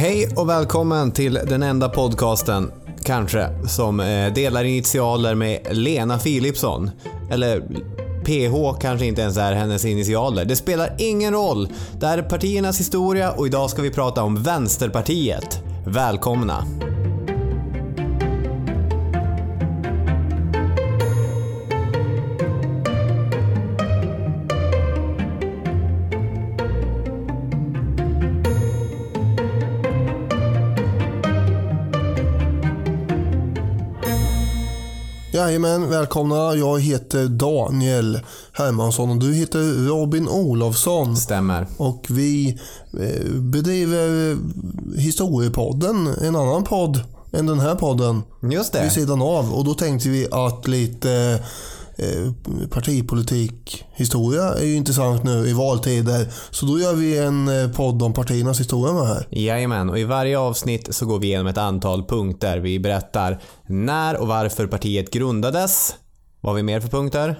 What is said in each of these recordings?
Hej och välkommen till den enda podcasten, kanske, som eh, delar initialer med Lena Philipsson. Eller PH kanske inte ens är hennes initialer. Det spelar ingen roll. Det här är partiernas historia och idag ska vi prata om Vänsterpartiet. Välkomna! Jajamän, välkomna. Jag heter Daniel Hermansson och du heter Robin Olofsson. Stämmer. Och vi eh, bedriver Historiepodden, en annan podd än den här podden. Just det. Vid sidan av. Och då tänkte vi att lite partipolitik, historia är ju intressant nu i valtider. Så då gör vi en eh, podd om partiernas historia med här. Jajamän, och i varje avsnitt så går vi igenom ett antal punkter. Vi berättar när och varför partiet grundades. Vad har vi mer för punkter?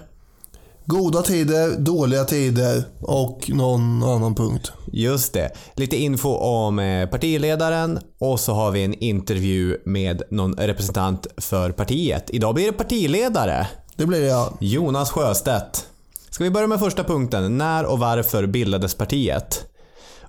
Goda tider, dåliga tider och någon annan punkt. Just det. Lite info om eh, partiledaren och så har vi en intervju med någon representant för partiet. Idag blir det partiledare. Det blir det ja. Jonas Sjöstedt. Ska vi börja med första punkten. När och varför bildades partiet?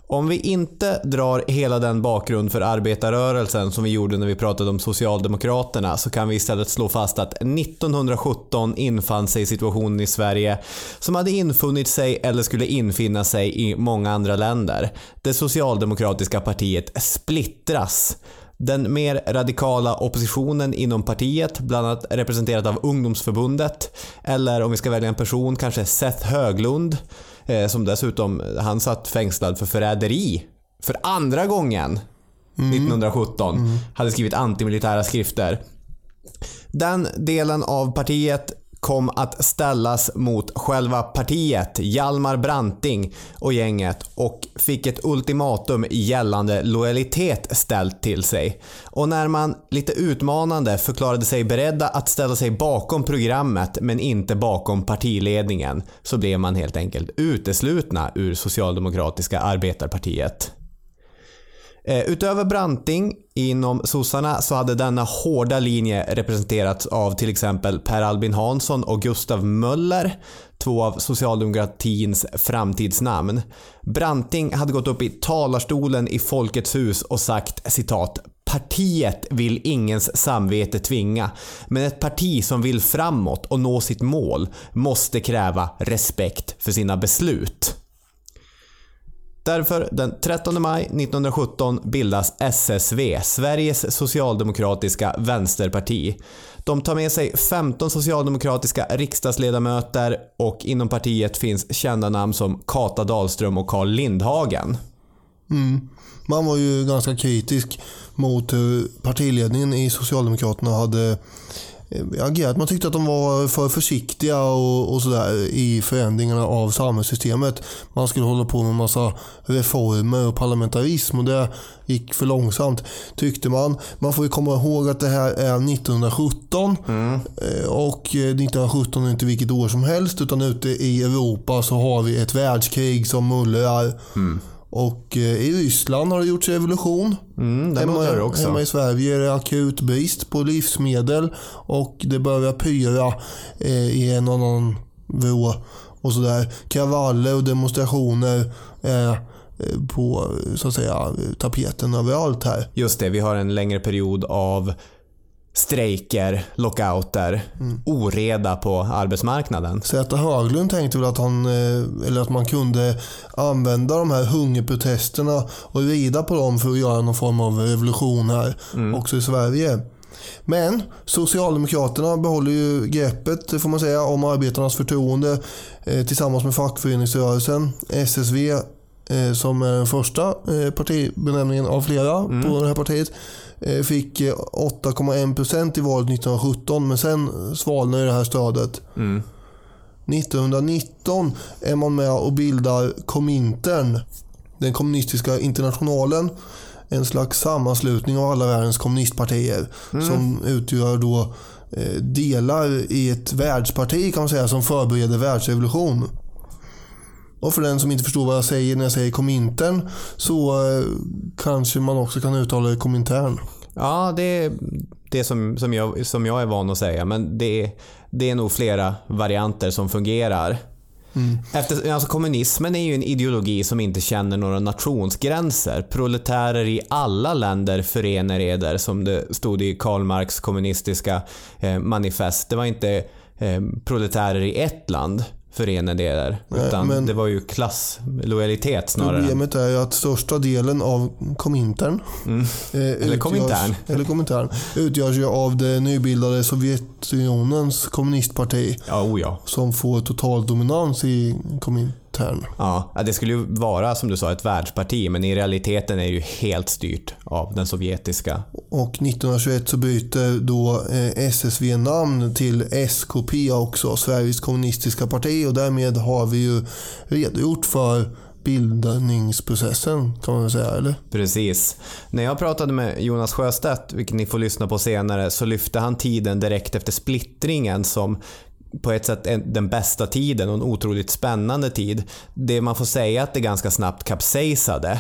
Om vi inte drar hela den bakgrund för arbetarrörelsen som vi gjorde när vi pratade om Socialdemokraterna så kan vi istället slå fast att 1917 infann sig situationen i Sverige som hade infunnit sig eller skulle infinna sig i många andra länder. Det socialdemokratiska partiet splittras. Den mer radikala oppositionen inom partiet, bland annat representerat av ungdomsförbundet, eller om vi ska välja en person, kanske Seth Höglund, eh, som dessutom, han satt fängslad för förräderi för andra gången 1917. Hade skrivit antimilitära skrifter. Den delen av partiet kom att ställas mot själva partiet, Hjalmar Branting och gänget och fick ett ultimatum gällande lojalitet ställt till sig. Och när man lite utmanande förklarade sig beredda att ställa sig bakom programmet men inte bakom partiledningen så blev man helt enkelt uteslutna ur Socialdemokratiska arbetarpartiet. Eh, utöver Branting inom sossarna så hade denna hårda linje representerats av till exempel Per Albin Hansson och Gustav Möller, två av socialdemokratins framtidsnamn. Branting hade gått upp i talarstolen i Folkets hus och sagt citat Partiet vill ingens samvete tvinga, men ett parti som vill framåt och nå sitt mål måste kräva respekt för sina beslut. Därför den 13 maj 1917 bildas SSV, Sveriges socialdemokratiska vänsterparti. De tar med sig 15 socialdemokratiska riksdagsledamöter och inom partiet finns kända namn som Kata Dahlström och Carl Lindhagen. Mm. Man var ju ganska kritisk mot hur partiledningen i Socialdemokraterna hade eh, agerat. Man tyckte att de var för försiktiga och, och sådär i förändringarna av samhällssystemet. Man skulle hålla på med massa reformer och parlamentarism och det gick för långsamt tyckte man. Man får ju komma ihåg att det här är 1917 Eh, och eh, 1917 är inte vilket år som helst utan ute i Europa så har vi ett världskrig som mullrar. Och eh, i Ryssland har det gjorts revolution. Mm, det också. hemma i Sverige är det akut brist på livsmedel och det börjar pyra eh, i en och annan vrå och sådär. Kravaller och demonstrationer är eh, på så att säga tapeten överallt här. Just det, vi har en längre period av strejker, lockouter, oreda på arbetsmarknaden. Zäta Höglund tänkte väl att, han, eh, eller att man kunde använda de här hungerprotesterna och rida på dem för att göra någon form av revolution här också i Sverige. Men Socialdemokraterna behåller ju greppet får man säga om arbetarnas förtroende eh, tillsammans med fackföreningsrörelsen. SSV som är den första eh, partibenämningen av flera på det här partiet eh, fick eh, 8,1% i valet 1917 men sen svalnade det här stödet. 1919 är man med och bildar Komintern, den kommunistiska internationalen. En slags sammanslutning av alla världens kommunistpartier som utgör då eh, delar i ett världsparti kan man säga som förbereder världsrevolution. Och för den som inte förstår vad jag säger när jag säger Komintern så eh, kanske man också kan uttala det Komintern. Ja, det är det som, som, jag, som jag är van att säga. Men det, det är nog flera varianter som fungerar. Mm. Efter, alltså kommunismen är ju en ideologi som inte känner några nationsgränser. Proletärer i alla länder förenar eder, som det stod i Karl Marx kommunistiska eh, manifest. Det var inte eh, proletärer i ett land förenade er. Utan Nej, det var ju klasslojalitet snarare. Problemet är ju att största delen av Komintern, mm. eh, eller Komintern, eller Komintern utgörs ju av det nybildade Sovjetunionens kommunistparti. Ja, oh ja. Som får total dominans i Komintern intern. Ja, det skulle ju vara som du sa ett världsparti men i realiteten är det ju helt styrt av den sovjetiska. Och 1921 så byter då eh, SSV namn till SKP också, Sveriges kommunistiska parti och därmed har vi ju redogjort för bildningsprocessen kan man väl säga, eller? Precis. När jag pratade med Jonas Sjöstedt, vilket ni får lyssna på senare, så lyfte han tiden direkt efter splittringen som på ett sätt den bästa tiden och en otroligt spännande tid. Det man får säga att det ganska snabbt kapsejsade.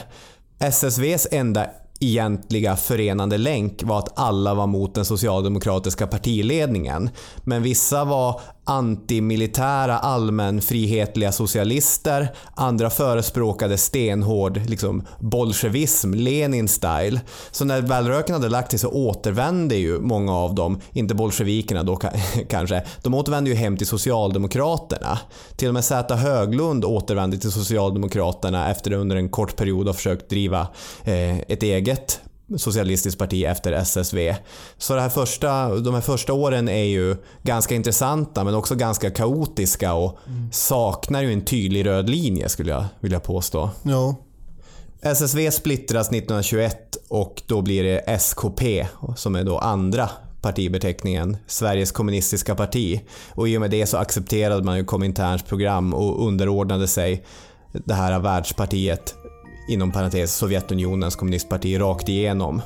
SSVs enda egentliga förenande länk var att alla var mot den socialdemokratiska partiledningen. Men vissa var antimilitära allmänfrihetliga socialister. Andra förespråkade stenhård liksom, bolsjevism, Lenin-style. Så när välröken hade lagt sig så återvände ju många av dem, inte bolsjevikerna då kanske, de återvände ju hem till Socialdemokraterna. Till och med Zäta Höglund återvände till Socialdemokraterna efter att under en kort period ha försökt driva eh, ett eget socialistiskt parti efter SSV. Så det här första, de här första åren är ju ganska intressanta men också ganska kaotiska och mm. saknar ju en tydlig röd linje skulle jag vilja påstå. Ja. SSV splittras 1921 och då blir det SKP som är då andra partibeteckningen, Sveriges kommunistiska parti. Och i och med det så accepterade man ju Kominterns program och underordnade sig det här världspartiet inom parentes Sovjetunionens kommunistparti rakt igenom.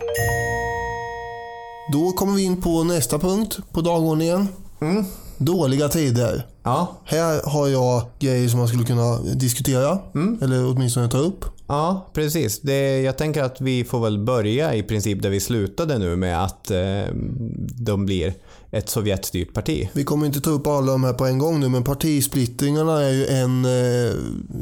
Då kommer vi in på nästa punkt på dagordningen. Mm. Dåliga tider. Ja. Här har jag grejer som man skulle kunna diskutera. Mm. Eller åtminstone ta upp. Ja, precis. Det, jag tänker att vi får väl börja i princip där vi slutade nu med att eh, de blir ett Sovjetstyrt parti. Vi kommer inte ta upp alla de här på en gång nu men partisplittringarna är ju en, eh,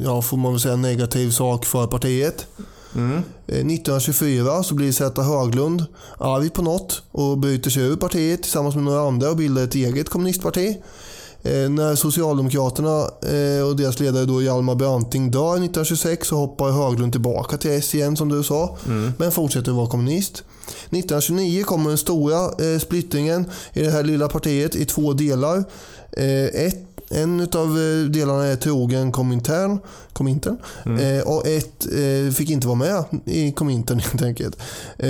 ja får man väl säga, negativ sak för partiet. Mm. 1924 eh, så blir Zäta Höglund arg på något och bryter sig ur partiet tillsammans med några andra och bildar ett eget kommunistparti. Eh, när Socialdemokraterna eh, och deras ledare då Hjalmar Branting dör 1926 så hoppar Höglund tillbaka till S igen som du sa. Mm. Men fortsätter vara kommunist. 1929 kommer den stora eh, splittringen i det här lilla partiet i två delar. Eh, ett en av eh, delarna är trogen Komintern, Komintern mm. eh, och ett eh, fick inte vara med i Komintern helt enkelt.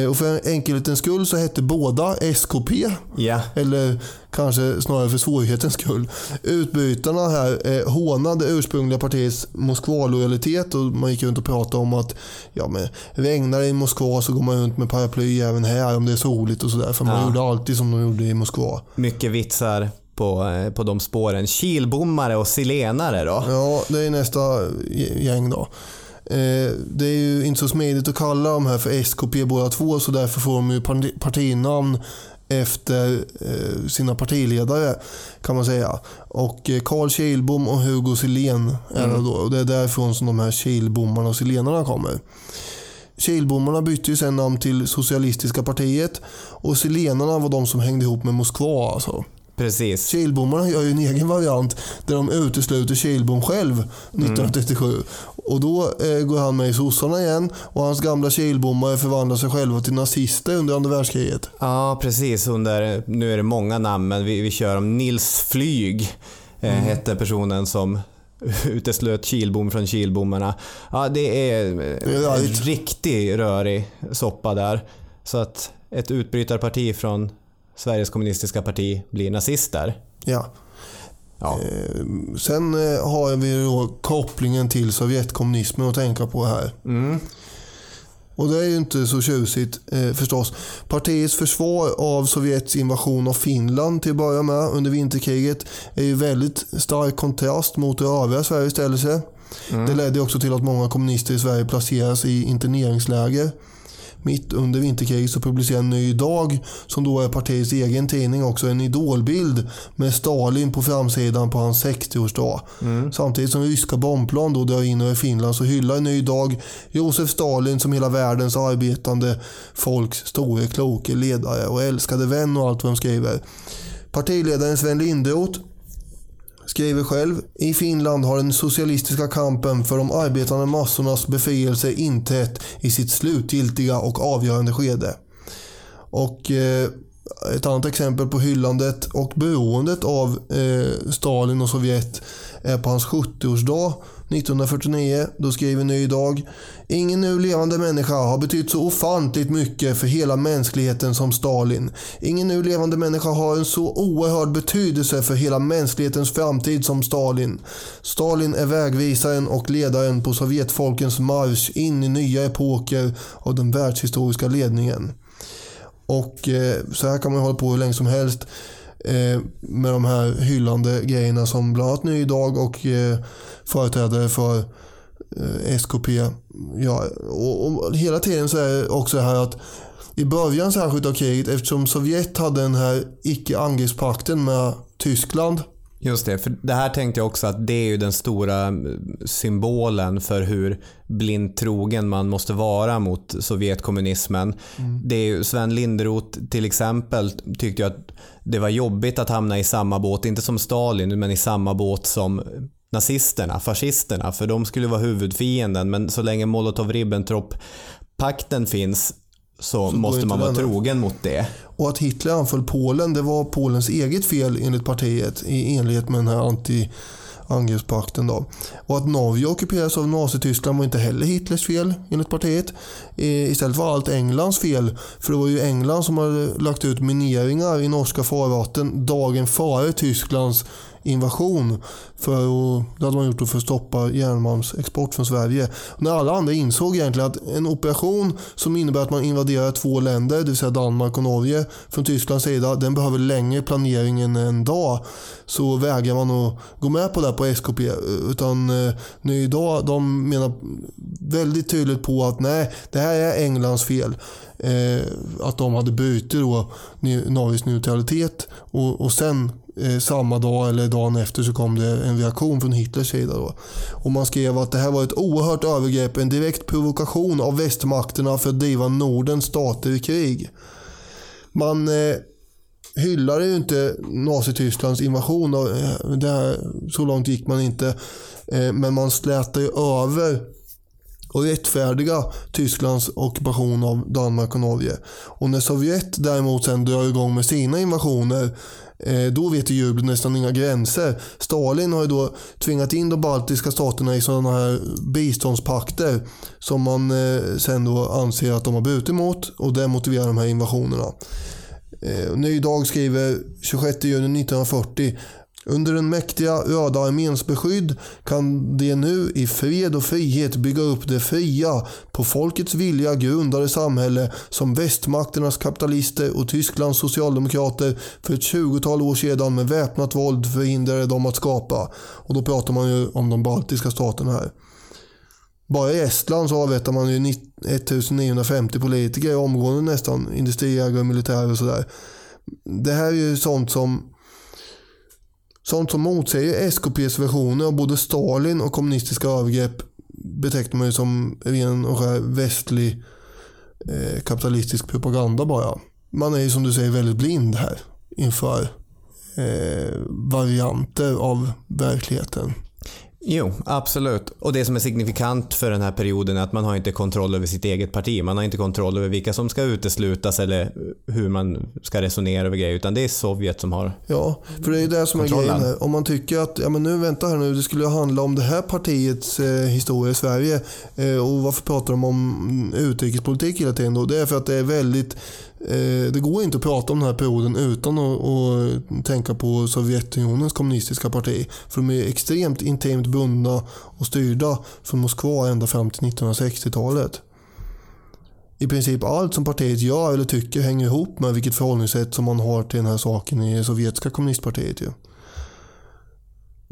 Och för enkelhetens skull så hette båda SKP. Yeah. Eller kanske snarare för svårighetens skull. Utbytarna här eh, hånade ursprungliga partiets Moskva-lojalitet och man gick runt och pratade om att ja, men, regnar det i Moskva så går man runt med paraply även här om det är soligt och sådär. För man ja. gjorde alltid som de gjorde i Moskva. Mycket vitsar på, eh, på de spåren. Kilbommare och silenare då? Ja, det är nästa gäng då. Eh, det är ju inte så smidigt att kalla de här för SKP båda två så därför får de ju partinamn efter eh, sina partiledare kan man säga. Och Carl Kilbom och Hugo Silén är det mm. då. Och det är därifrån som de här Kilbommarna och Silenarna kommer. Kilbommarna bytte ju sen namn till Socialistiska partiet och Silenarna var de som hängde ihop med Moskva. Alltså. Precis. Kilbommarna gör ju en egen variant där de utesluter Kilbom själv 1937. Mm. Och då eh, går han med i sossarna igen och hans gamla Kilbommare förvandlar sig själva till nazister under andra världskriget. Ja, precis. Under, nu är det många namn, men vi, vi kör om Nils Flyg. Eh, mm. Hette personen som uteslöt Kilbom från Kilbommarna. Ja, det är, det är en riktigt rörig soppa där. Så att ett utbrytarparti från Sveriges kommunistiska parti blir nazister. Ja. ja. Eh, sen eh, har vi då kopplingen till Sovjetkommunismen att tänka på här. Mm. Och det är ju inte så tjusigt eh, förstås. Partiets försvar av Sovjets invasion av Finland till att börja med under vinterkriget är ju väldigt stark kontrast mot hur övriga Sverige ställer sig. Det ledde också till att många kommunister i Sverige placeras i interneringsläger. Mitt under vinterkriget så publicerade Ny Dag, som då är partiets egen tidning, också en idolbild med Stalin på framsidan på hans 60-årsdag. Samtidigt som ryska bombplan då drar in över Finland så hyllar Ny Dag Josef Stalin som hela världens arbetande folks store kloke ledare och älskade vän och allt vad de skriver. Partiledaren Sven Lindroth skriver själv. I Finland har den socialistiska kampen för de arbetande massornas befrielse inträtt i sitt slutgiltiga och avgörande skede. Och eh, ett annat exempel på hyllandet och beroendet av eh, Stalin och Sovjet är på hans 70-årsdag 1949. Då skriver Ny Dag. Ingen nu levande människa har betytt så ofantligt mycket för hela mänskligheten som Stalin. Ingen nu levande människa har en så oerhörd betydelse för hela mänsklighetens framtid som Stalin. Stalin är vägvisaren och ledaren på Sovjetfolkens marsch in i nya epoker av den världshistoriska ledningen. Och eh, så här kan man hålla på hur länge som helst eh, med de här hyllande grejerna som bland annat Ny Dag och eh, företrädare för eh, SKP. Ja, och, och hela tiden så är det också det här att i början särskilt av kriget eftersom Sovjet hade den här icke-angreppspakten med Tyskland Just det, för det här tänkte jag också att det är ju den stora symbolen för hur blint trogen man måste vara mot Sovjetkommunismen. Mm. Det är ju Sven Linderoth till exempel tyckte ju att det var jobbigt att hamna i samma båt, inte som Stalin, men i samma båt som nazisterna, fascisterna, för de skulle vara huvudfienden. Men så länge Molotov-Ribbentrop-pakten finns så, så måste man vara trogen mot det. Och att Hitler anföll Polen, det var Polens eget fel enligt partiet i enlighet med den här anti angreppspakten. Då. Och att Norge ockuperades av Nazityskland var inte heller Hitlers fel enligt partiet. Istället var allt Englands fel. För det var ju England som hade lagt ut mineringar i norska farvatten dagen före Tysklands invasion. För att, det hade man gjort för att stoppa järnmalmsexport från Sverige. När alla andra insåg egentligen att en operation som innebär att man invaderar två länder, det vill säga Danmark och Norge, från Tysklands sida, den behöver längre planering än en dag. Så vägrar man att gå med på det på SKP. Utan eh, nu idag, de menar väldigt tydligt på att nej, det här är Englands fel. Eh, att de hade brutit då Norges neutralitet och, och sen eh, samma dag eller dagen efter så kom det en reaktion från Hitlers sida. Då. Och man skrev att det här var ett oerhört övergrepp, en direkt provokation av västmakterna för att driva Nordens stater i krig. Man eh, hyllade ju inte Nazitysklands invasion. Och, eh, det här, så långt gick man inte. Eh, men man slätade ju över och rättfärdiga Tysklands ockupation av Danmark och Norge. Och när Sovjet däremot sen drar igång med sina invasioner Eh, då vet jublet nästan inga gränser. Stalin har ju då tvingat in de baltiska staterna i sådana här biståndspakter som man eh, sen då anser att de har brutit mot och det motiverar de här invasionerna. Eh, Ny Dag skriver 26 juni 1940 under den mäktiga Röda arméns beskydd kan de nu i fred och frihet bygga upp det fria, på folkets vilja grundade samhälle som västmakternas kapitalister och Tysklands socialdemokrater för ett tjugotal år sedan med väpnat våld förhindrade dem att skapa. Och då pratar man ju om de baltiska staterna här. Bara i Estland så avrättar man ju 1950 politiker omgående nästan, industriägare, och militärer och sådär. Det här är ju sånt som Sånt som motsäger SKPs versioner av både Stalin och kommunistiska övergrepp betecknar man ju som ren och skär västlig eh, kapitalistisk propaganda bara. Man är ju som du säger väldigt blind här inför eh, varianter av verkligheten. Jo, absolut. Och det som är signifikant för den här perioden är att man har inte kontroll över sitt eget parti. Man har inte kontroll över vilka som ska uteslutas eller hur man ska resonera över grejer. Utan det är Sovjet som har Ja, för det är det som är grejen här. Om man tycker att, ja men nu vänta här nu, det skulle handla om det här partiets eh, historia i Sverige. Eh, och varför pratar de om utrikespolitik hela tiden då? Det är för att det är väldigt Eh, det går inte att prata om den här perioden utan att, tänka på Sovjetunionens kommunistiska parti. För de är extremt intimt bundna och styrda från Moskva ända fram till 1960-talet. I princip allt som partiet gör eller tycker hänger ihop med vilket förhållningssätt som man har till den här saken i det sovjetiska kommunistpartiet. Ju.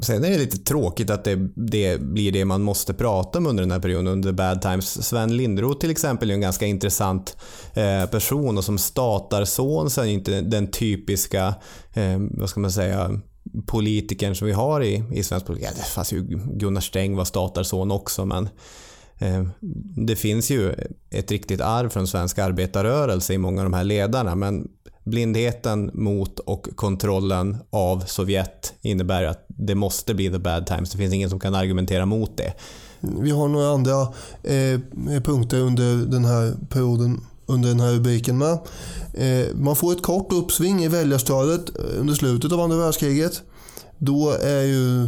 Sen är det lite tråkigt att det, det, blir det man måste prata om under den här perioden, under bad times. Sven Lindroth till exempel är en ganska intressant eh, person och som statarson så är inte den typiska, eh, vad ska man säga, politikern som vi har i, i svensk politik. Ja, det fanns ju Gunnar Sträng var statarson också men eh, det finns ju ett riktigt arv från svensk arbetarrörelse i många av de här ledarna men blindheten mot och kontrollen av Sovjet innebär att det måste bli the bad times. Det finns ingen som kan argumentera mot det. Vi har några andra eh, punkter under den här perioden, under den här rubriken med. Eh, man får ett kort uppsving i väljarstödet eh, under slutet av andra världskriget. Då är ju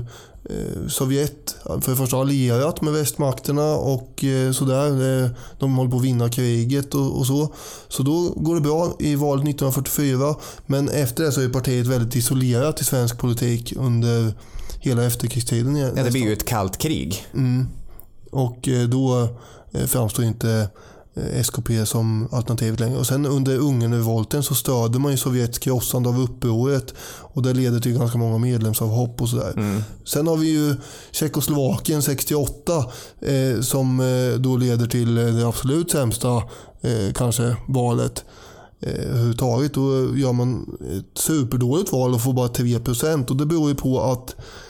Sovjet för det första allierat med västmakterna och eh, sådär. De håller på att vinna kriget och, och, så. Så då går det bra i valet 1944. Men efter det så är partiet väldigt isolerat i svensk politik under hela efterkrigstiden. Ja, det blir ju ett kallt krig. Mm. Och eh, då framstår inte Eh, SKP som alternativet längre. Och sen under Ungernrevolten så stöder man ju Sovjets krossande av upproret och det leder till ganska många medlemsavhopp och sådär. Mm. Sen har vi ju Tjeckoslovakien 68 eh, som eh, då leder till det absolut sämsta eh, kanske valet eh, överhuvudtaget. Då gör man ett superdåligt val och får bara 3% och det beror ju på att Eh,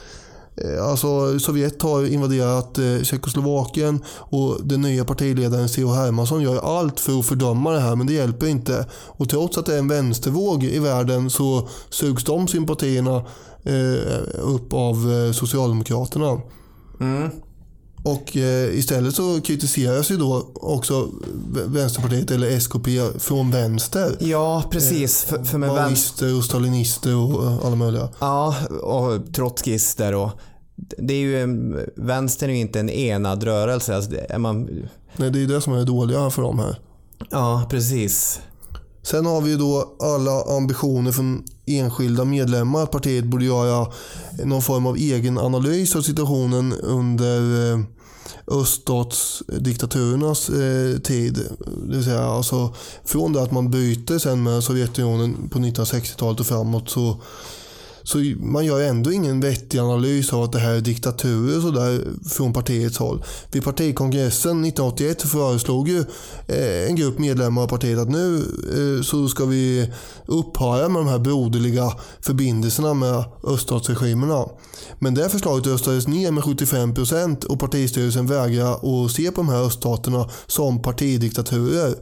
Eh, alltså Sovjet har invaderat eh, Tjeckoslovakien och den nya partiledaren C.H. Hermansson gör allt för att fördöma det här men det hjälper inte. Och trots att det är en vänstervåg i världen så sugs de sympatierna eh, upp av Socialdemokraterna. Mm. Och istället så kritiseras ju då också Vänsterpartiet eller SKP från vänster. Ja, precis. för, för med Maoister och stalinister och alla möjliga. Ja, och trotskister och det är ju, vänstern är ju inte en enad rörelse. Alltså är man... Nej, det är det som är det dåliga för dem här. Ja, precis. Sen har vi ju då alla ambitioner från enskilda medlemmar att partiet borde göra någon form av egen analys av situationen under eh, öststatsdiktaturernas eh, tid. Det vill säga alltså från det att man byter sen med Sovjetunionen på 1960-talet och framåt så så man gör ändå ingen vettig analys av att det här är diktaturer sådär från partiets håll. Vid partikongressen 1981 föreslog ju eh, en grupp medlemmar av partiet att nu eh, så ska vi upphöra med de här broderliga förbindelserna med öststatsregimerna. Men det förslaget röstades ner med 75% och partistyrelsen vägrar att se på de här öststaterna som partidiktaturer.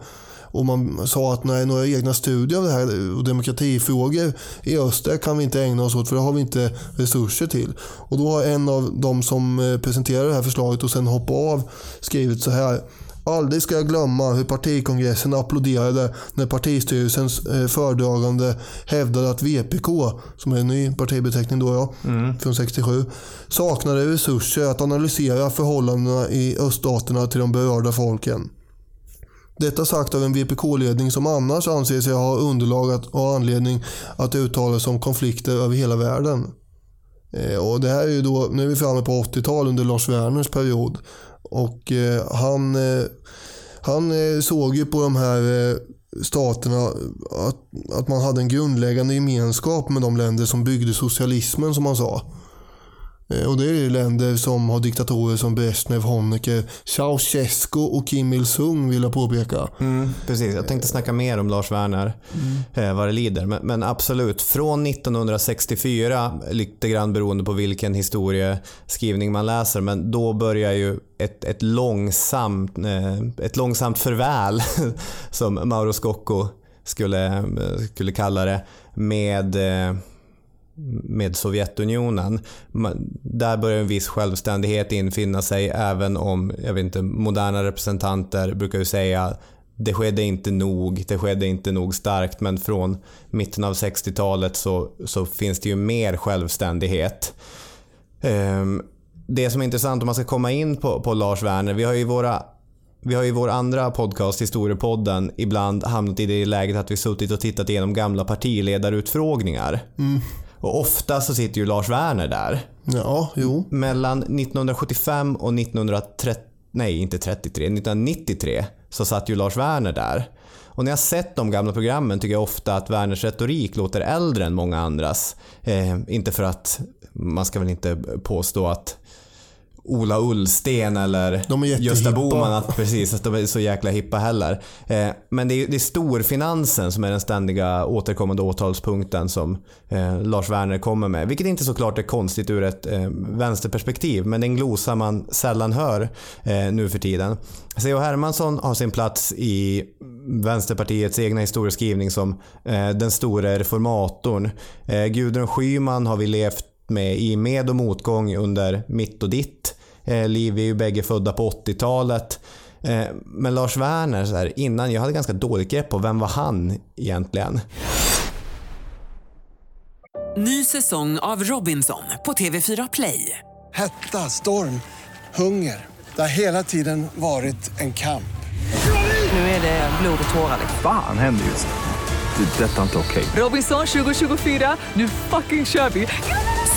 Och man sa att nej, några egna studier av det här och demokratifrågor i öster kan vi inte ägna oss åt för det har vi inte resurser till. Och då har en av de som eh, presenterade det här förslaget och sen hoppade av skrivit så här. Aldrig ska jag glömma hur partikongressen applåderade när partistyrelsens eh, föredragande hävdade att VPK, som är en ny partibeteckning då ja, mm. från 67, saknade resurser att analysera förhållandena i öststaterna till de berörda folken. Detta sagt av en VPK-ledning som annars anser sig ha underlag och anledning att uttala sig om konflikter över hela världen. Eh, och det här är ju då, nu är vi framme på 80-tal under Lars Werners period. Och eh, han, eh, han eh, såg ju på de här eh, staterna att, att man hade en grundläggande gemenskap med de länder som byggde socialismen som han sa. Eh, och det är länder som har diktatorer som Brezhnev, Honecker, Ceausescu och Kim Il-Sung vill jag påpeka. Mm, precis, jag tänkte snacka mer om Lars Werner mm. Eh, vad det lider. Men, men, absolut, från 1964, lite grann beroende på vilken historieskrivning man läser, men då börjar ju ett, ett, långsamt, eh, ett långsamt förväl, som Mauro Scocco skulle, skulle kalla det, med med Sovjetunionen. Där börjar en viss självständighet infinna sig även om, jag vet inte, moderna representanter brukar ju säga det skedde inte nog, det skedde inte nog starkt men från mitten av 60-talet så, så finns det ju mer självständighet. Ehm, det som är intressant om man ska komma in på, på Lars Werner, vi har ju våra vi har i vår andra podcast, Historiepodden, ibland hamnat i det läget att vi suttit och tittat igenom gamla partiledarutfrågningar. Mm. Och ofta så sitter ju Lars Werner där. Ja, jo. Mellan 1975 och 1930, nej inte 33, 1993 så satt ju Lars Werner där. Och när jag sett de gamla programmen tycker jag ofta att Werners retorik låter äldre än många andras. Eh, inte för att man ska väl inte påstå att Ola Ullsten eller Gösta Bohman att, precis, att de är så jäkla hippa heller. Eh, men det är, det är storfinansen som är den ständiga återkommande åtalspunkten som eh, Lars Werner kommer med. Vilket inte såklart är konstigt ur ett eh, vänsterperspektiv men det är en glosa man sällan hör eh, nu för tiden. C.H. Hermansson har sin plats i Vänsterpartiets egna historieskrivning som eh, den store reformatorn. Eh, Gudrun Schyman har vi levt med i med och motgång under mitt och ditt eh, liv. Vi är ju bägge födda på 80-talet. Eh, men Lars Werner, så här, innan, jag hade ganska dåligt grepp på vem var han egentligen? Ny säsong av Robinson på TV4 Play. Hetta, storm, hunger. Det har hela tiden varit en kamp. Nu är det blod och tårar. Fan händer just det. Det är detta inte okej. Robinson 2024, nu fucking kör vi!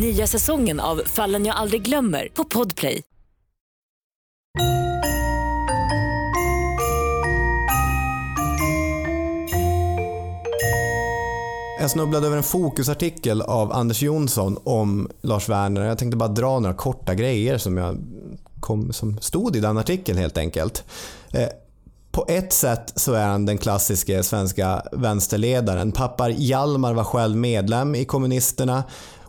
Nya säsongen av Fallen jag aldrig glömmer på Podplay. Jag snubblade över en fokusartikel av Anders Jonsson om Lars Werner. Jag tänkte bara dra några korta grejer som, jag kom, som stod i den artikeln helt enkelt. Eh, på ett sätt så är han den klassiska svenska vänsterledaren. Pappar Hjalmar var själv medlem i kommunisterna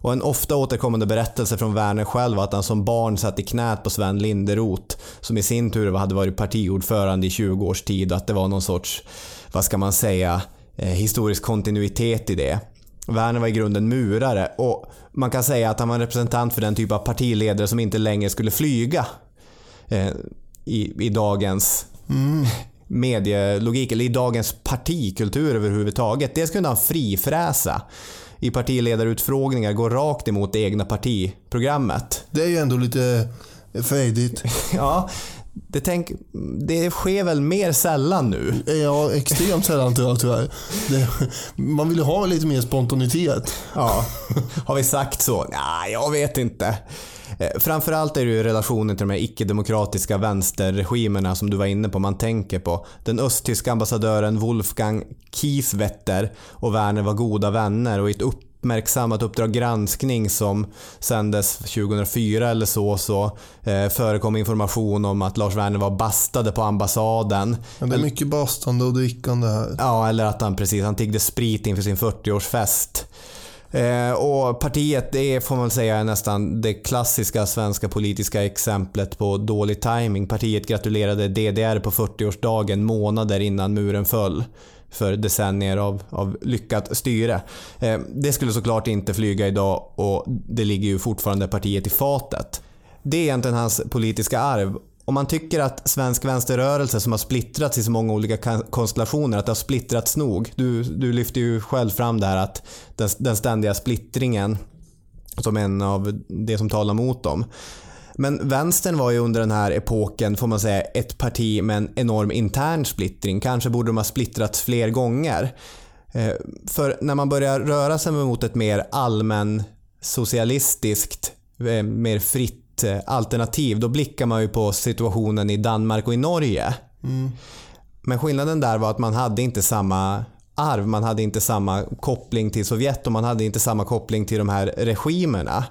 och en ofta återkommande berättelse från Werner själv att han som barn satt i knät på Sven Linderoth som i sin tur hade varit partiordförande i 20 års tid och att det var någon sorts, vad ska man säga, eh, historisk kontinuitet i det. Werner var i grunden murare och man kan säga att han var en representant för den typ av partiledare som inte längre skulle flyga eh, i, i dagens mm. medielogik, eller i dagens partikultur överhuvudtaget. Dels kunde han frifräsa i partiledarutfrågningar går rakt emot det egna partiprogrammet. Det är ju ändå lite frejdigt. ja, det, tänk, det sker väl mer sällan nu? Ja, extremt sällan tror jag tyvärr. Det, man vill ju ha lite mer spontanitet. Ja, har vi sagt så? Nej, jag vet inte. Eh, framförallt är det ju relationen till de här icke-demokratiska vänsterregimerna som du var inne på man tänker på. Den östtyska ambassadören Wolfgang Kieswetter och Werner var goda vänner och i ett uppmärksammat Uppdrag granskning som sändes 2004 eller så, så eh, förekom information om att Lars Werner var bastade på ambassaden. Men det är mycket bastande och drickande här. Ja, eller att han precis, han tiggde sprit inför sin 40-årsfest. Eh, och partiet det får man säga är nästan det klassiska svenska politiska exemplet på dålig timing. Partiet gratulerade DDR på 40-årsdagen månader innan muren föll för decennier av, av lyckat styre. Eh, det skulle såklart inte flyga idag och det ligger ju fortfarande partiet i fatet. Det är egentligen hans politiska arv om man tycker att svensk vänsterrörelse som har splittrats i så många olika konstellationer, att det har splittrats nog. Du, du lyfter ju själv fram det här att den, den ständiga splittringen som en av det som talar mot dem. Men vänstern var ju under den här epoken, får man säga, ett parti med en enorm intern splittring. Kanske borde de ha splittrats fler gånger. Eh, för när man börjar röra sig mot ett mer allmän socialistiskt, eh, mer fritt Eh, alternativ, då blickar man ju på situationen i Danmark och i Norge. Mm. Men skillnaden där var att man hade inte samma arv, man hade inte samma koppling till Sovjet och man hade inte samma koppling till de här regimerna.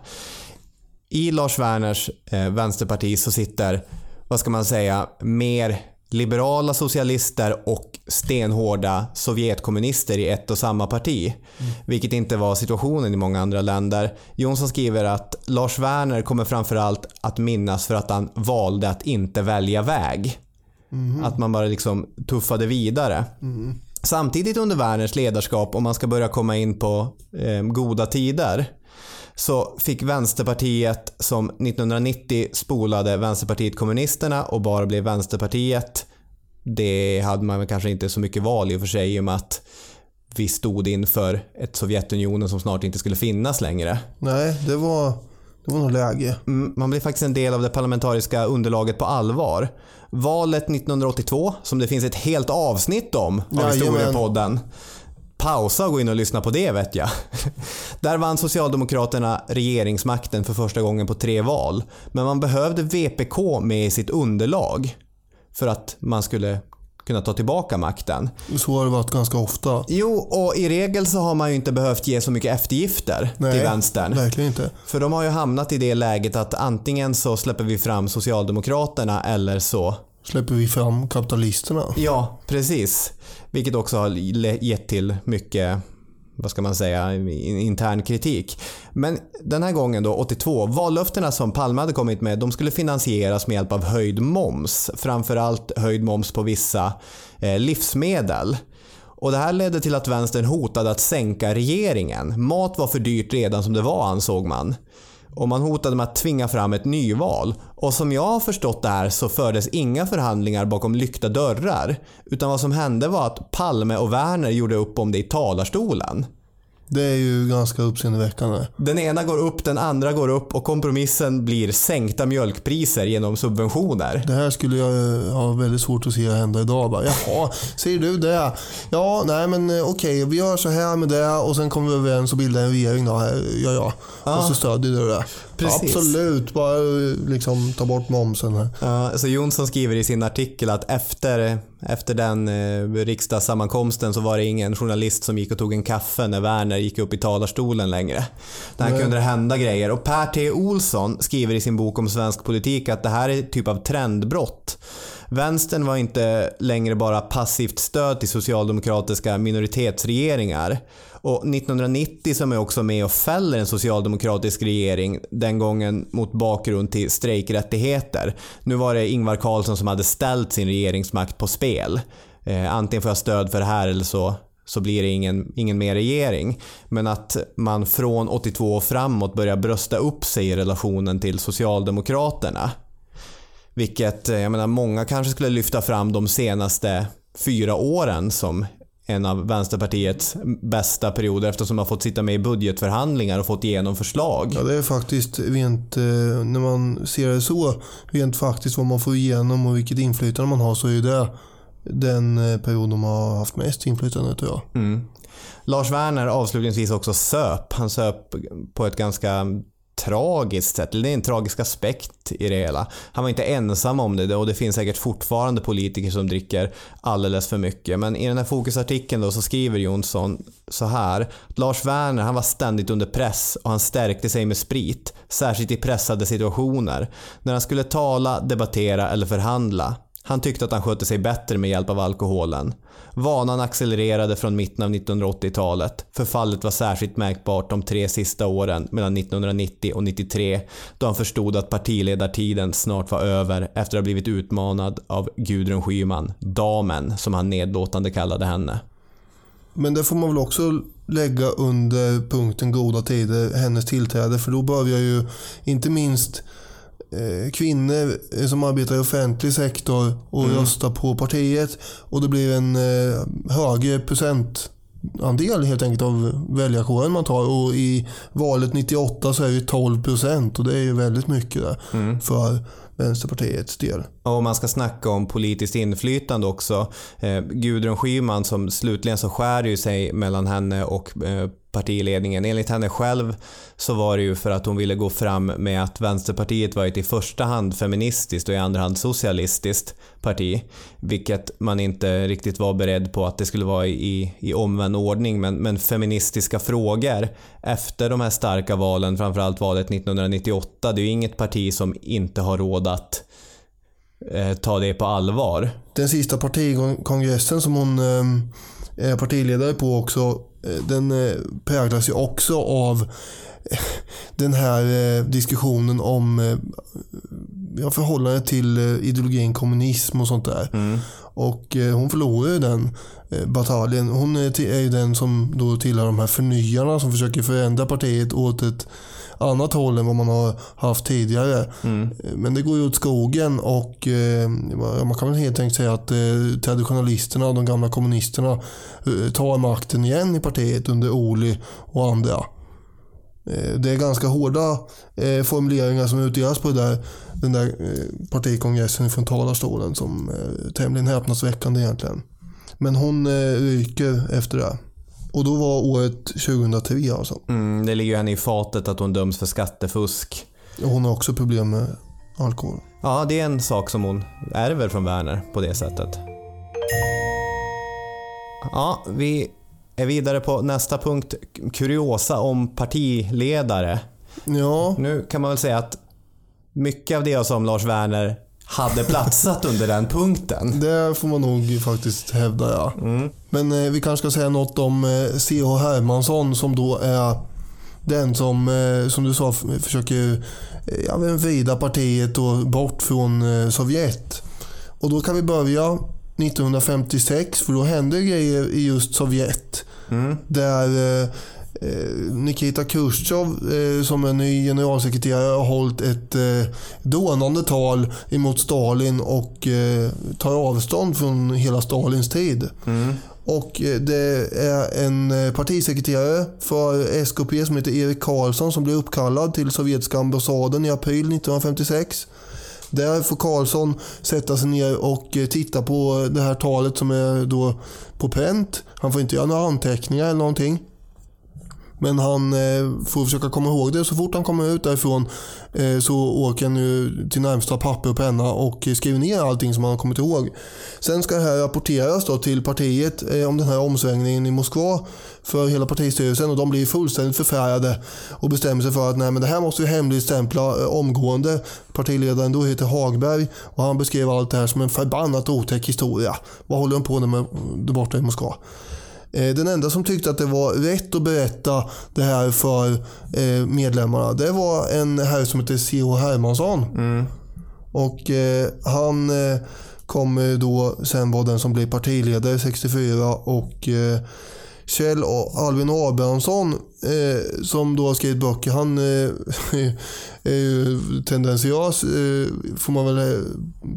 I Lars Werners eh, vänsterparti så sitter, vad ska man säga, mer liberala socialister och stenhårda Sovjetkommunister i ett och samma parti. Mm. Vilket inte var situationen i många andra länder. Jonsson skriver att Lars Werner kommer framförallt att minnas för att han valde att inte välja väg. Mm. Att man bara liksom tuffade vidare. Mm. Samtidigt under Werners ledarskap, om man ska börja komma in på eh, goda tider, så fick Vänsterpartiet som 1990 spolade Vänsterpartiet kommunisterna och bara blev Vänsterpartiet det hade man kanske inte så mycket val i och för sig i och med att vi stod inför ett Sovjetunionen som snart inte skulle finnas längre. Nej, det var, det var nog läge. Mm, Man blir faktiskt en del av det parlamentariska underlaget på allvar. Valet 1982, som det finns ett helt avsnitt om av historiepodden. Pausa och gå in och lyssna på det vet jag. Där vann Socialdemokraterna regeringsmakten för första gången på tre val. Men man behövde VPK med i sitt underlag för att man skulle kunna ta tillbaka makten. Så har det varit ganska ofta. Jo, och i regel så har man ju inte behövt ge så mycket eftergifter till vänstern. verkligen inte. För de har ju hamnat i det läget att antingen så släpper vi fram Socialdemokraterna eller så... Släpper vi fram kapitalisterna. Ja, precis. Vilket också har gett till mycket, vad ska man säga, intern kritik. Men den här gången då, 82, vallöftena som Palme hade kommit med, de skulle finansieras med hjälp av höjd moms. Framförallt höjd moms på vissa eh, livsmedel. Och det här ledde till att vänstern hotade att sänka regeringen. Mat var för dyrt redan som det var ansåg man. Och man hotade med att tvinga fram ett nyval. Och som jag har förstått det här så fördes inga förhandlingar bakom lyckta dörrar. Utan vad som hände var att Palme och Werner gjorde upp om det i talarstolen. Det är ju ganska uppseendeväckande. Den ena går upp, den andra går upp och kompromissen blir sänkta mjölkpriser genom subventioner. Det här skulle jag eh, ha väldigt svårt att se hända idag. Bara, Jaha, säger du det? Ja, nej men eh, okej, vi gör så här med det och sen kommer vi överens och bildar en regering då. Ja, ja. Ja. Och så stödjer du det. Precis. Absolut, bara liksom ta bort momsen här. Ja, så Jonsson skriver i sin artikel att efter, efter den eh, riksdagssammankomsten så var det ingen journalist som gick och tog en kaffe när Werner gick upp i talarstolen längre. Där Nej. kunde det hända grejer. Och Per T. Olsson skriver i sin bok om svensk politik att det här är typ av trendbrott. Vänstern var inte längre bara passivt stöd till socialdemokratiska minoritetsregeringar. Och 1990 som är också med och fäller en socialdemokratisk regering, den gången mot bakgrund till strejkrättigheter. Nu var det Ingvar Carlsson som hade ställt sin regeringsmakt på spel. Eh, antingen får jag stöd för det här eller så, så blir det ingen, ingen mer regering. Men att man från 82 och framåt börjar brösta upp sig i relationen till Socialdemokraterna. Vilket, eh, jag menar, många kanske skulle lyfta fram de senaste fyra åren som en av Vänsterpartiets bästa perioder eftersom man fått sitta med i budgetförhandlingar och fått igenom förslag. Ja, det är faktiskt rent, eh, när man ser det så, rent faktiskt vad man får igenom och vilket inflytande man har så är det den eh, period de har haft mest inflytande tror jag. Mm. Lars Werner avslutningsvis också söp. Han söp på ett ganska tragiskt sätt. Det är en tragisk aspekt i det hela. Han var inte ensam om det och det finns säkert fortfarande politiker som dricker alldeles för mycket. Men i den här fokusartikeln då så skriver Jonsson så här. Lars Werner han var ständigt under press och han stärkte sig med sprit. Särskilt i pressade situationer. När han skulle tala, debattera eller förhandla. Han tyckte att han skötte sig bättre med hjälp av alkoholen. Vanan accelererade från mitten av 1980-talet. Förfallet var särskilt märkbart de tre sista åren mellan 1990 och 93 då han förstod att partiledartiden snart var över efter att ha blivit utmanad av Gudrun Schyman, damen som han nedlåtande kallade henne. Men det får man väl också lägga under punkten goda tider, hennes tillträde. För då börjar ju inte minst kvinnor eh, som arbetar i offentlig sektor och Mm. rösta på partiet. Och det blir en eh, högre procentandel helt enkelt av väljarkåren man tar. Och i valet 98 så är det 12 procent och det är ju väldigt mycket där Mm. för Vänsterpartiets del. Och man ska snacka om politiskt inflytande också. Eh, Gudrun Schyman som slutligen så skär ju sig mellan henne och eh, partiledningen. Enligt henne själv så var det ju för att hon ville gå fram med att Vänsterpartiet var ett i första hand feministiskt och i andra hand socialistiskt parti. Vilket man inte riktigt var beredd på att det skulle vara i, i omvänd ordning. Men, men feministiska frågor efter de här starka valen, framförallt valet 1998, det är ju inget parti som inte har råd att eh, ta det på allvar. Den sista partikongressen som hon eh, är partiledare på också, den eh, präglas ju också av eh, den här eh, diskussionen om eh, ja, förhållandet till eh, ideologin kommunism och sånt där. Och eh, hon förlorar ju den eh, bataljen. Hon är ju den som då tillhör de här förnyarna som försöker förändra partiet åt ett annat håll än vad man har haft tidigare. Eh, Men det går ju åt skogen och eh, man kan väl helt enkelt säga att eh, traditionalisterna, de gamla kommunisterna, eh, tar makten igen i partiet under Oli och andra. Det är ganska hårda formuleringar som utdelas på där, den där partikongressen från talarstolen som är tämligen häpnadsväckande egentligen. Men hon ryker efter det. Och då var året 2003 alltså. Mm, det ligger ju henne i fatet att hon döms för skattefusk. Hon har också problem med alkohol. Ja, det är en sak som hon ärver från Werner på det sättet. Ja, vi är vidare på nästa punkt. Kuriosa om partiledare. Ja, Nu kan man väl säga att mycket av det jag sa om Lars Werner hade platsat under den punkten. det får man nog faktiskt hävda ja. Men eh, vi kanske ska säga något om eh, C.H. Hermansson som då är den som, eh, som du sa, försöker eh, ja, vrida partiet och bort från eh, Sovjet. Och då kan vi börja 1956 för då händer grejer i just Sovjet. Där eh, eh, Nikita Khrushchev eh, som är ny generalsekreterare har hållit ett eh, dånande tal emot Stalin och eh, tar avstånd från hela Stalins tid. Och eh, det är en eh, partisekreterare för SKP som heter Erik Karlsson som blir uppkallad till sovjetiska ambassaden i april 1956. Där får Karlsson sätta sig ner och eh, titta på det här talet som är då på pränt. Han får inte göra några anteckningar eller någonting. Men han eh, får försöka komma ihåg det. Så fort han kommer ut därifrån eh, så åker han ju till närmsta papper och penna och skriver ner allting som han har kommit ihåg. Sen ska det här rapporteras då till partiet eh, om den här omsvängningen i Moskva för hela partistyrelsen och de blir fullständigt förfärade och bestämmer sig för att nej men det här måste vi hemligstämpla eh, omgående. Partiledaren då heter Hagberg och han beskrev allt det här som en förbannat otäck historia. Vad håller de på med där borta i Moskva? Eh, Den enda som tyckte att det var rätt att berätta det här för eh, medlemmarna, det var en herre som heter C.H. Hermansson. Och eh, han kommer då sen vara den som blir partiledare 64 och Kjell Albin Abrahamsson eh, som då har skrivit böcker, han eh, är ju tendentiös eh, får man väl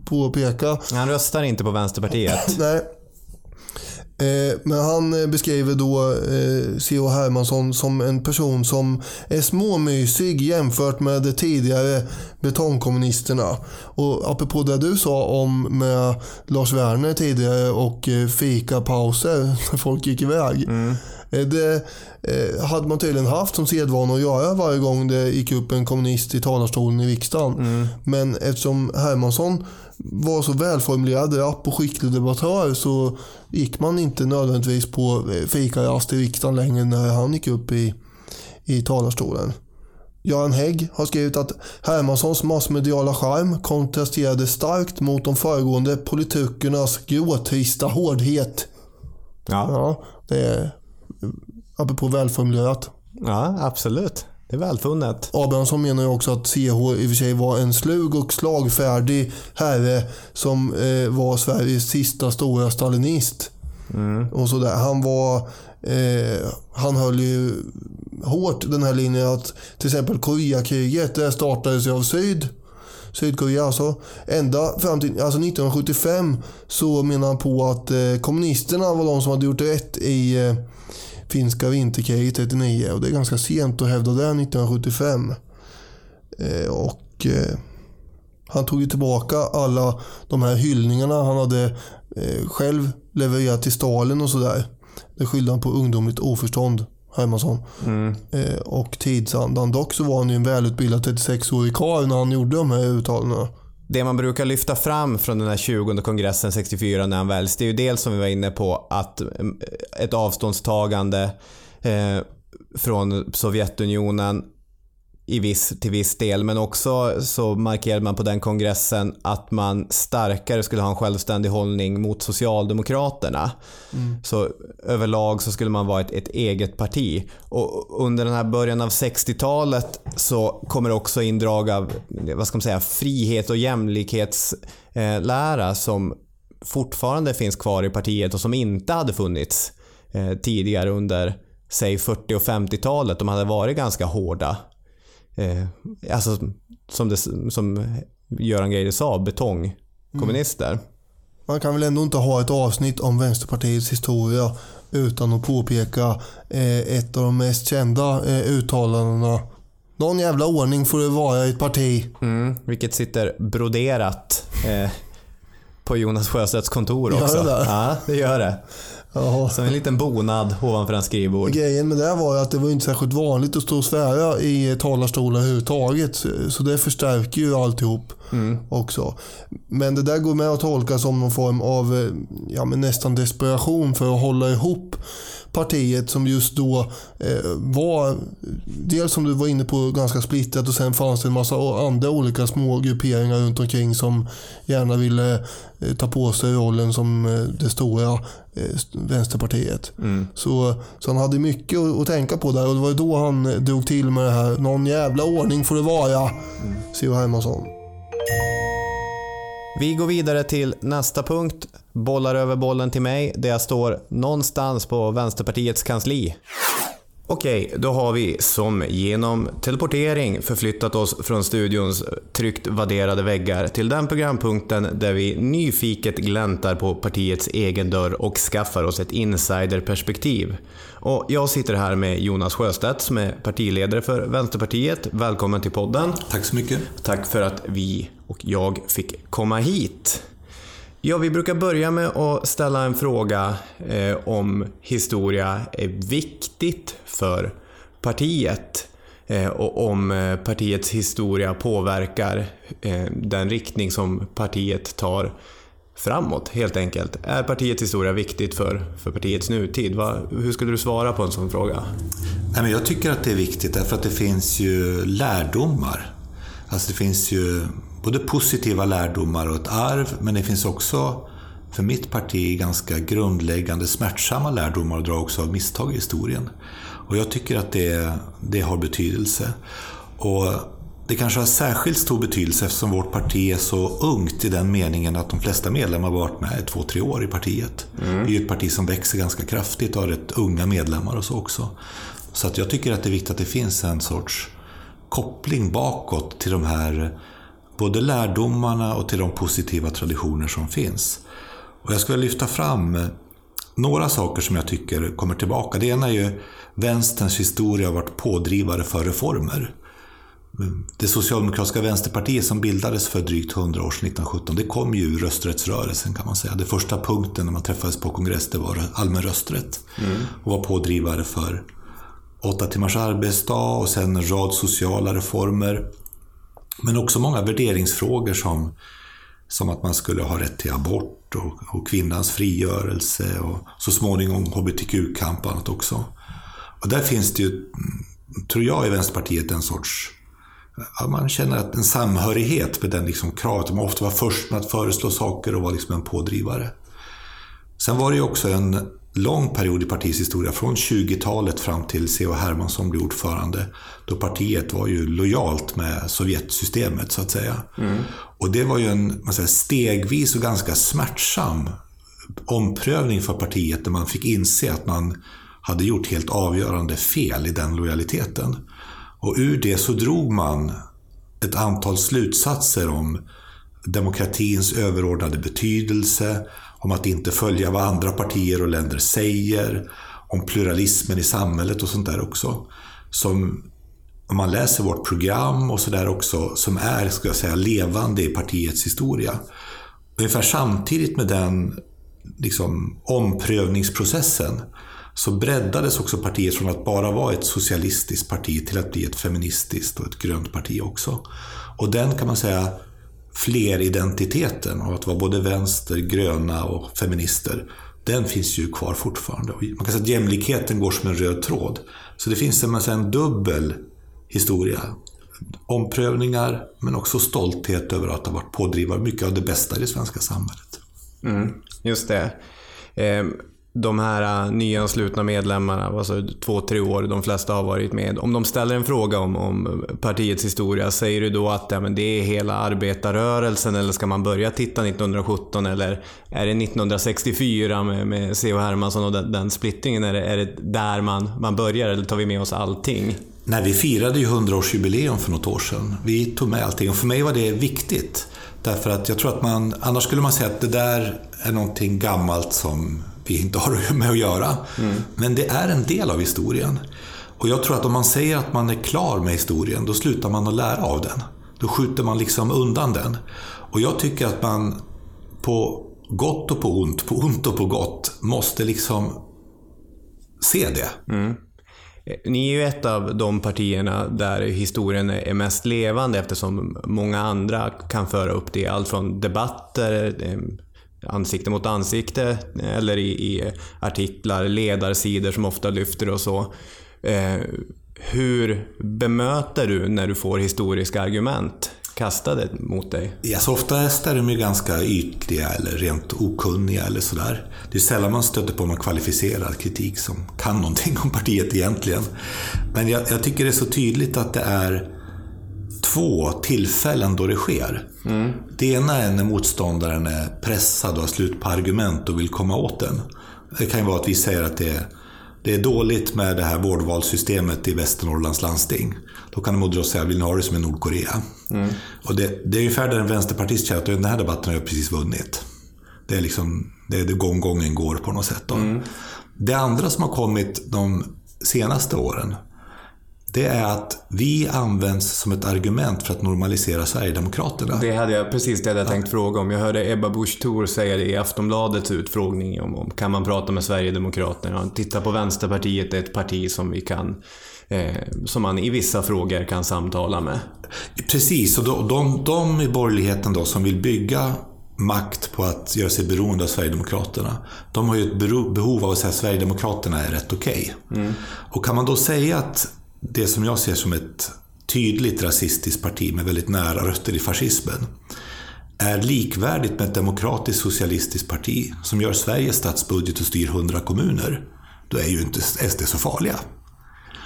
påpeka. Han röstar inte på Vänsterpartiet. Nej. Eh, Men han eh, beskriver då eh, C.H. Hermansson som en person som är småmysig jämfört med de tidigare betongkommunisterna. Och apropå det du sa om med Lars Werner tidigare och eh, fikapauser när folk gick iväg. Eh, Det eh, hade man tydligen haft som sedvana att göra varje gång det gick upp en kommunist i talarstolen i riksdagen. Men eftersom Hermansson var så välformulerad, rapp och skicklig debattör så gick man inte nödvändigtvis på eh, fikarast i riksdagen längre när han gick upp i, i talarstolen. Göran Hägg har skrivit att Hermanssons massmediala charm kontrasterade starkt mot de föregående politikernas gråtrista hårdhet. Ja, Ja, det är apropå välformulerat. ja absolut. Det är välfunnet. Abrahamsson menar ju också att CH i och för sig var en slug och slagfärdig herre som eh, var Sveriges sista stora stalinist. Och sådär. Han var eh, han höll ju hårt den här linjen att till exempel Koreakriget det startades ju av Syd. Sydkorea alltså. Ända fram till alltså 1975 så menar han på att eh, kommunisterna var de som hade gjort rätt i eh, finska vinterkriget 39 och det är ganska sent att hävda det 1975. Eh, och eh, han tog ju tillbaka alla de här hyllningarna han hade eh, själv levererat till Stalin och sådär. Det skyllde han på ungdomligt oförstånd, Hermansson. Eh, och tidsandan. Dock så var han ju en välutbildad 36-årig karl när han gjorde de här uttalandena. Det man brukar lyfta fram från den här 20 kongressen 64 när han väljs, det är ju dels som vi var inne på att mm, ett avståndstagande eh, från Sovjetunionen i viss, till viss del, men också så markerade man på den kongressen att man starkare skulle ha en självständig hållning mot Socialdemokraterna. Så överlag så skulle man vara ett, ett eget parti. Och under den här början av 60-talet så kommer det också in drag av, vad ska man säga, frihet och jämlikhetslära som fortfarande finns kvar i partiet och som inte hade funnits eh, tidigare under, säg 40 och 50-talet. De hade varit ganska hårda eh, alltså som, det, som Göran Greider sa, betongkommunister. Man kan väl ändå inte ha ett avsnitt om Vänsterpartiets historia utan att påpeka eh, ett av de mest kända eh, uttalandena. Någon jävla ordning får det vara i ett parti. Mm, vilket sitter broderat eh, på Jonas Sjöstedts kontor Gör också. det det? Ja, det gör det. Jaha. Som en liten bonad ovanför en skrivbord. Grejen med det var ju att det var inte särskilt vanligt att stå och svära i talarstolar överhuvudtaget. Så det förstärker ju alltihop också. Men det där går med att tolka som någon form av eh, ja, men nästan desperation för att hålla ihop partiet som just då eh, var, dels som du var inne på, ganska splittrat och sen fanns det en massa andra olika små grupperingar runt omkring som gärna ville eh, ta på sig rollen som eh, det stora eh, Vänsterpartiet. Så, så han hade mycket att, att tänka på där och det var då han eh, drog till med det här. Någon jävla ordning får det vara. C.H. Hermansson. Vi går vidare till nästa punkt. Bollar över bollen till mig där jag står någonstans på Vänsterpartiets kansli. Okej, då har vi som genom teleportering förflyttat oss från studions tryggt vadderade väggar till den programpunkten där vi nyfiket gläntar på partiets egen dörr och skaffar oss ett insiderperspektiv. Och jag sitter här med Jonas Sjöstedt som är partiledare för Vänsterpartiet. Välkommen till podden. Tack så mycket. Tack för att vi och jag fick komma hit. Ja, vi brukar börja med att ställa en fråga eh, om historia är viktigt för partiet eh, och om eh, partiets historia påverkar eh, den riktning som partiet tar framåt helt enkelt. Är partiets historia viktigt för, för partiets nutid? Va, hur skulle du svara på en sån fråga? Nej, men jag tycker att det är viktigt därför att det finns ju lärdomar. Alltså det finns ju både positiva lärdomar och ett arv, men det finns också för mitt parti ganska grundläggande smärtsamma lärdomar att dra också av misstag i historien. Och jag tycker att det, det har betydelse. Och det kanske har särskilt stor betydelse eftersom vårt parti är så ungt i den meningen att de flesta medlemmar har varit med i två, tre år i partiet. Vi är ju ett parti som växer ganska kraftigt och har rätt unga medlemmar och så också. Så att jag tycker att det är viktigt att det finns en sorts koppling bakåt till de här både lärdomarna och till de positiva traditioner som finns. Och jag skulle lyfta fram några saker som jag tycker kommer tillbaka. Det ena är ju vänsterns historia har varit pådrivare för reformer. Det socialdemokratiska vänsterpartiet som bildades för drygt 100 år sedan, 1917, det kom ju ur rösträttsrörelsen kan man säga. Det första punkten när man träffades på kongress, det var allmän rösträtt. Och var pådrivare för åtta timmars arbetsdag och sen en rad sociala reformer. Men också många värderingsfrågor som, som att man skulle ha rätt till abort och, och kvinnans frigörelse och så småningom hbtq-kamp och annat också. Och där finns det ju, tror jag, i Vänsterpartiet en sorts Ja, man känner att en samhörighet med den liksom kravet. man ofta var först med att föreslå saker och var liksom en pådrivare. Sen var det ju också en lång period i partiets historia, från 20-talet fram till C.H. Hermansson blev ordförande, då partiet var ju lojalt med Sovjetsystemet så att säga. Och det var ju en man säger, stegvis och ganska smärtsam omprövning för partiet där man fick inse att man hade gjort helt avgörande fel i den lojaliteten. Och ur det så drog man ett antal slutsatser om demokratins överordnade betydelse, om att inte följa vad andra partier och länder säger, om pluralismen i samhället och sånt där också. Som om man läser vårt program och sådär också, som är, ska jag säga, levande i partiets historia. Ungefär samtidigt med den liksom, omprövningsprocessen så breddades också partiet från att bara vara ett socialistiskt parti till att bli ett feministiskt och ett grönt parti också. Och den kan man säga fleridentiteten av att vara både vänster, gröna och feminister, den finns ju kvar fortfarande. Man kan säga att jämlikheten går som en röd tråd. Så det finns en, en dubbel historia. Omprövningar, men också stolthet över att ha varit pådrivare mycket av det bästa i det svenska samhället. Mm, just det. Eh, de här äh, nyanslutna medlemmarna, alltså två, tre år, de flesta har varit med. Om de ställer en fråga om, om partiets historia, säger du då att ja, men det är hela arbetarrörelsen eller ska man börja titta 1917 eller är det 1964 med, med C.H. Hermansson och den, den splittringen? Är det, är det där man, man börjar eller tar vi med oss allting? Nej, vi firade ju 100-årsjubileum för något år sedan. Vi tog med allting och för mig var det viktigt. Därför att jag tror att man, annars skulle man säga att det där är någonting gammalt som vi inte har med att göra. Mm. Men det är en del av historien. Och jag tror att om man säger att man är klar med historien, då slutar man att lära av den. Då skjuter man liksom undan den. Och jag tycker att man på gott och på ont, på ont och på gott, måste liksom se det. Mm. Eh, ni är ju ett av de partierna där historien är mest levande eftersom många andra kan föra upp det. Allt från debatter, eh, ansikte mot ansikte eller i, i artiklar, ledarsidor som ofta lyfter och så. Eh, hur bemöter du när du får historiska argument kastade mot dig? Ja, så oftast är de ju ganska ytliga eller rent okunniga eller sådär. Det är sällan man stöter på någon kvalificerad kritik som kan någonting om partiet egentligen. Men jag, jag tycker det är så tydligt att det är två tillfällen då det sker. Mm. Det ena är när motståndaren är pressad och har slut på argument och vill komma åt den. Det kan ju vara att vi säger att det är, det är dåligt med det här vårdvalssystemet i Västernorrlands landsting. Då kan de dra säga, vill ni ha det som i Nordkorea? Mm. Och det, det är ungefär där en vänsterpartist känner att den här debatten har jag precis vunnit. Det är liksom, det är det gång gången går på något sätt. Mm. Det andra som har kommit de senaste åren, det är att vi används som ett argument för att normalisera Sverigedemokraterna. Det hade jag precis det jag tänkt ja. fråga om. Jag hörde Ebba Busch Thor säga det i Aftonbladets utfrågning om, om kan man prata med Sverigedemokraterna. Titta på Vänsterpartiet, det är ett parti som vi kan eh, som man i vissa frågor kan samtala med. Precis, och de, de, de i borgerligheten då som vill bygga makt på att göra sig beroende av Sverigedemokraterna. De har ju ett behov av att säga att Sverigedemokraterna är rätt okej. Okay. Mm. Och kan man då säga att det som jag ser som ett tydligt rasistiskt parti med väldigt nära rötter i fascismen är likvärdigt med ett demokratiskt socialistiskt parti som gör Sveriges statsbudget och styr 100 kommuner, då är ju inte SD så farliga.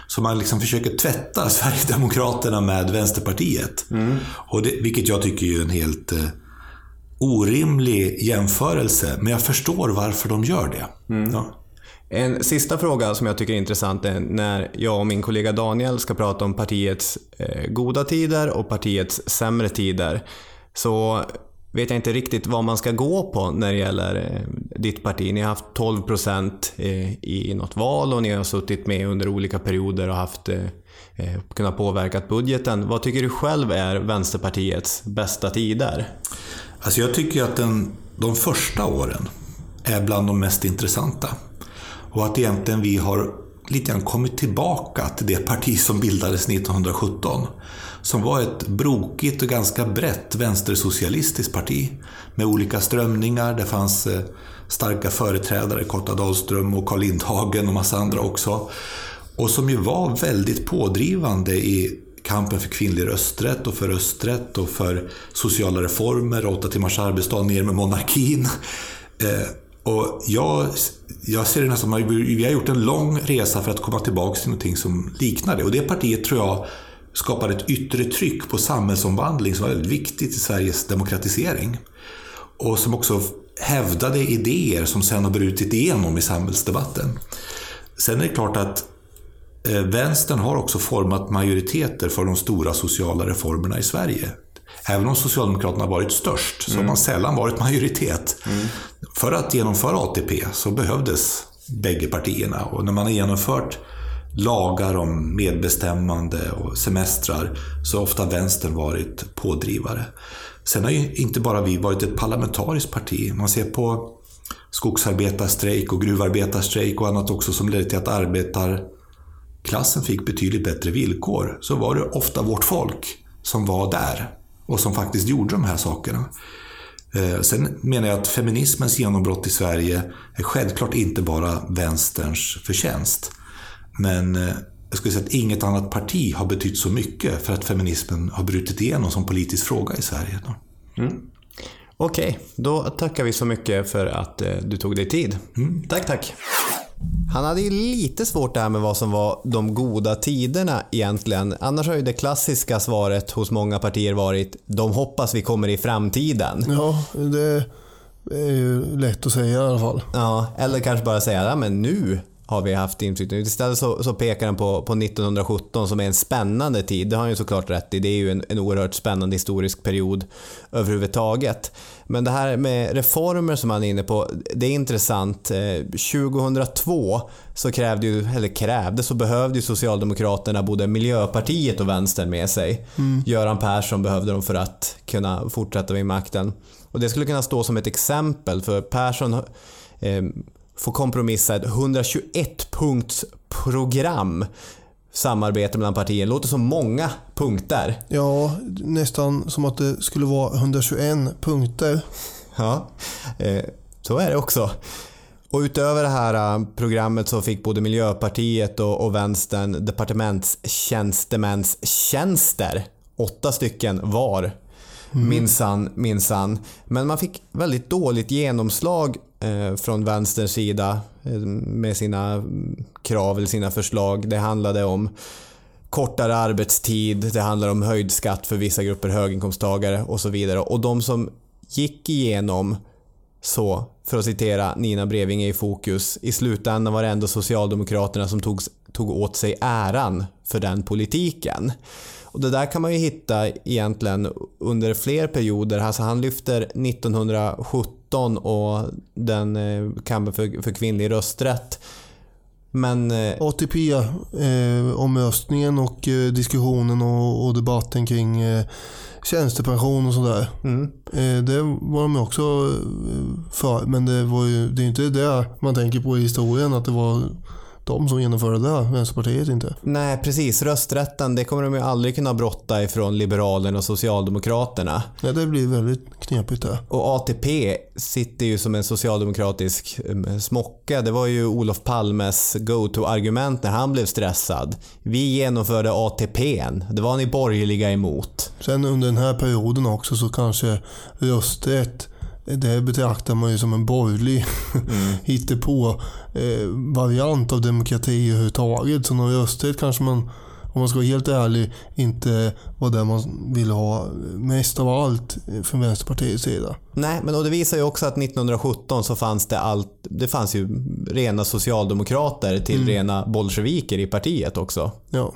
Så man liksom försöker tvätta Sverigedemokraterna med Vänsterpartiet. Mm. Och det, vilket jag tycker är en helt eh, orimlig jämförelse. Men jag förstår varför de gör det. Mm. Ja. En sista fråga som jag tycker är intressant är när jag och min kollega Daniel ska prata om partiets eh, goda tider och partiets sämre tider. Så vet jag inte riktigt vad man ska gå på när det gäller eh, ditt parti. Ni har haft 12 procent eh, i något val och ni har suttit med under olika perioder och haft, kunnat påverka budgeten. Vad tycker du själv är Vänsterpartiets bästa tider? Alltså jag tycker att den, de första åren är bland de mest intressanta. Och att egentligen vi har lite grann kommit tillbaka till det parti som bildades 1917 som var ett brokigt och ganska brett vänstersocialistiskt parti med olika strömningar. Det fanns eh, starka företrädare, Kotta Dahlström och Carl Lindhagen och massa andra också. Och som ju var väldigt pådrivande i kampen för kvinnlig rösträtt och för rösträtt och för sociala reformer, åtta timmars arbetsdag, ner med monarkin. Eh, och jag, jag ser det nästan som att vi har gjort en lång resa för att komma tillbaka till någonting som liknar det. Och det partiet tror jag skapade ett yttre tryck på samhällsomvandling som var väldigt viktigt i Sveriges demokratisering. Och som också hävdade idéer som sen har brutit igenom i samhällsdebatten. Sen är det klart att eh, vänstern har också format majoriteter för de stora sociala reformerna i Sverige. Även om Socialdemokraterna varit störst så har mm. man sällan varit majoritet. Mm. För att genomföra ATP så behövdes bägge partierna och när man har genomfört lagar om medbestämmande och semestrar så har ofta vänstern varit pådrivare. Sen har ju inte bara vi varit ett parlamentariskt parti. Man ser på skogsarbetarstrejk och gruvarbetarstrejk och annat också som ledde till att arbetarklassen fick betydligt bättre villkor. Så var det ofta vårt folk som var där och som faktiskt gjorde de här sakerna. Eh, sen menar jag att feminismens genombrott i Sverige är självklart inte bara vänsterns förtjänst. Men eh, jag skulle säga att inget annat parti har betytt så mycket för att feminismen har brutit igenom som politisk fråga i Sverige. Mm. Okej, okay, då tackar vi så mycket för att eh, du tog dig tid. Mm. Tack, tack. Han hade ju lite svårt där med vad som var de goda tiderna egentligen. Annars har ju det klassiska svaret hos många partier varit de hoppas vi kommer i framtiden. Ja, det är ju lätt att säga i alla fall. Ja, eller kanske bara säga ja, men nu har vi haft inflytande. Istället så, så pekar han på, på 1917 som är en spännande tid. Det har han ju såklart rätt i. Det är ju en, en oerhört spännande historisk period överhuvudtaget. Men det här med reformer som han är inne på, det är intressant. Eh, 2002 så krävde ju, eller krävde, så behövde ju Socialdemokraterna både Miljöpartiet och Vänstern med sig. Mm. Göran Persson behövde dem för att kunna fortsätta vid makten. Och det skulle kunna stå som ett exempel för Persson eh, får kompromissa ett 121 punkts program samarbete mellan partierna. Låter som många punkter. Ja, nästan som att det skulle vara 121 punkter. Ja, eh, så är det också. Och utöver det här eh, programmet så fick både Miljöpartiet och, och Vänstern departementstjänstemäns Åtta stycken var. Minsann, minsann. Men man fick väldigt dåligt genomslag Eh, från vänsterns sida eh, med sina krav eller sina förslag. Det handlade om kortare arbetstid, det handlar om höjd skatt för vissa grupper höginkomsttagare och så vidare. Och de som gick igenom så, för att citera Nina Brevinge i Fokus, i slutändan var det ändå Socialdemokraterna som tog, tog åt sig äran för den politiken. Och det där kan man ju hitta egentligen under fler perioder. Alltså han lyfter 1917 och den eh, kampen för, för kvinnlig rösträtt. Men eh, ATP-omröstningen eh, och eh, diskussionen och, och debatten kring eh, tjänstepension och sådär. mm, Eh, det var de också eh, för. Men det, var ju, det är inte det man tänker på i historien att det var de som genomförde det, Vänsterpartiet inte. nej precis, rösträtten det kommer de ju aldrig kunna brotta ifrån Liberalerna och Socialdemokraterna. Nej, det blir väldigt knepigt det. Och ATP sitter ju som en socialdemokratisk eh, smocka. Det var ju Olof Palmes go-to-argument när han blev stressad. Vi genomförde ATPn. Det var ni borgerliga emot. Sen under den här perioden också så kanske rösträtt det betraktar man ju som en borgerlig Mm. hittepå eh, variant av demokrati överhuvudtaget. Så någon rösträtt kanske man, om man ska vara helt ärlig, inte var det man ville ha mest av allt från Vänsterpartiets sida. Nej, men och det visar ju också att 1917 så fanns det allt. Det fanns ju rena socialdemokrater till rena bolsjeviker i partiet också. Ja.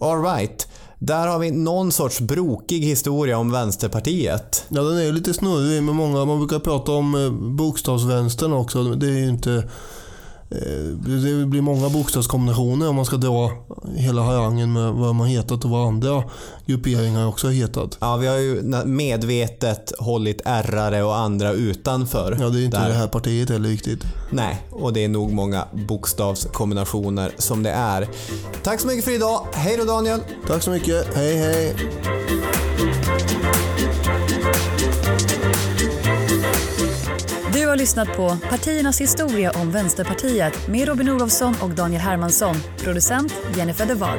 All right. Där har vi någon sorts brokig historia om Vänsterpartiet. Ja, den är ju lite snurrig med många. Man brukar prata om eh, bokstavsvänstern också. Det är ju inte eh, Det blir många bokstavskombinationer om man ska dra hela harangen med vad man hetat och vad andra grupperingar också har hetat. Ja, vi har ju medvetet hållit ärrare och andra utanför. Ja, det är inte där. det här partiet heller riktigt. Nej, och det är nog många bokstavskombinationer som det är. Tack så mycket för idag. Hej då Daniel! Tack så mycket. Hej hej! Har lyssnat på Partiernas historia om Vänsterpartiet med Robin Olofsson och Daniel Hermansson. Producent Jennifer de Waal.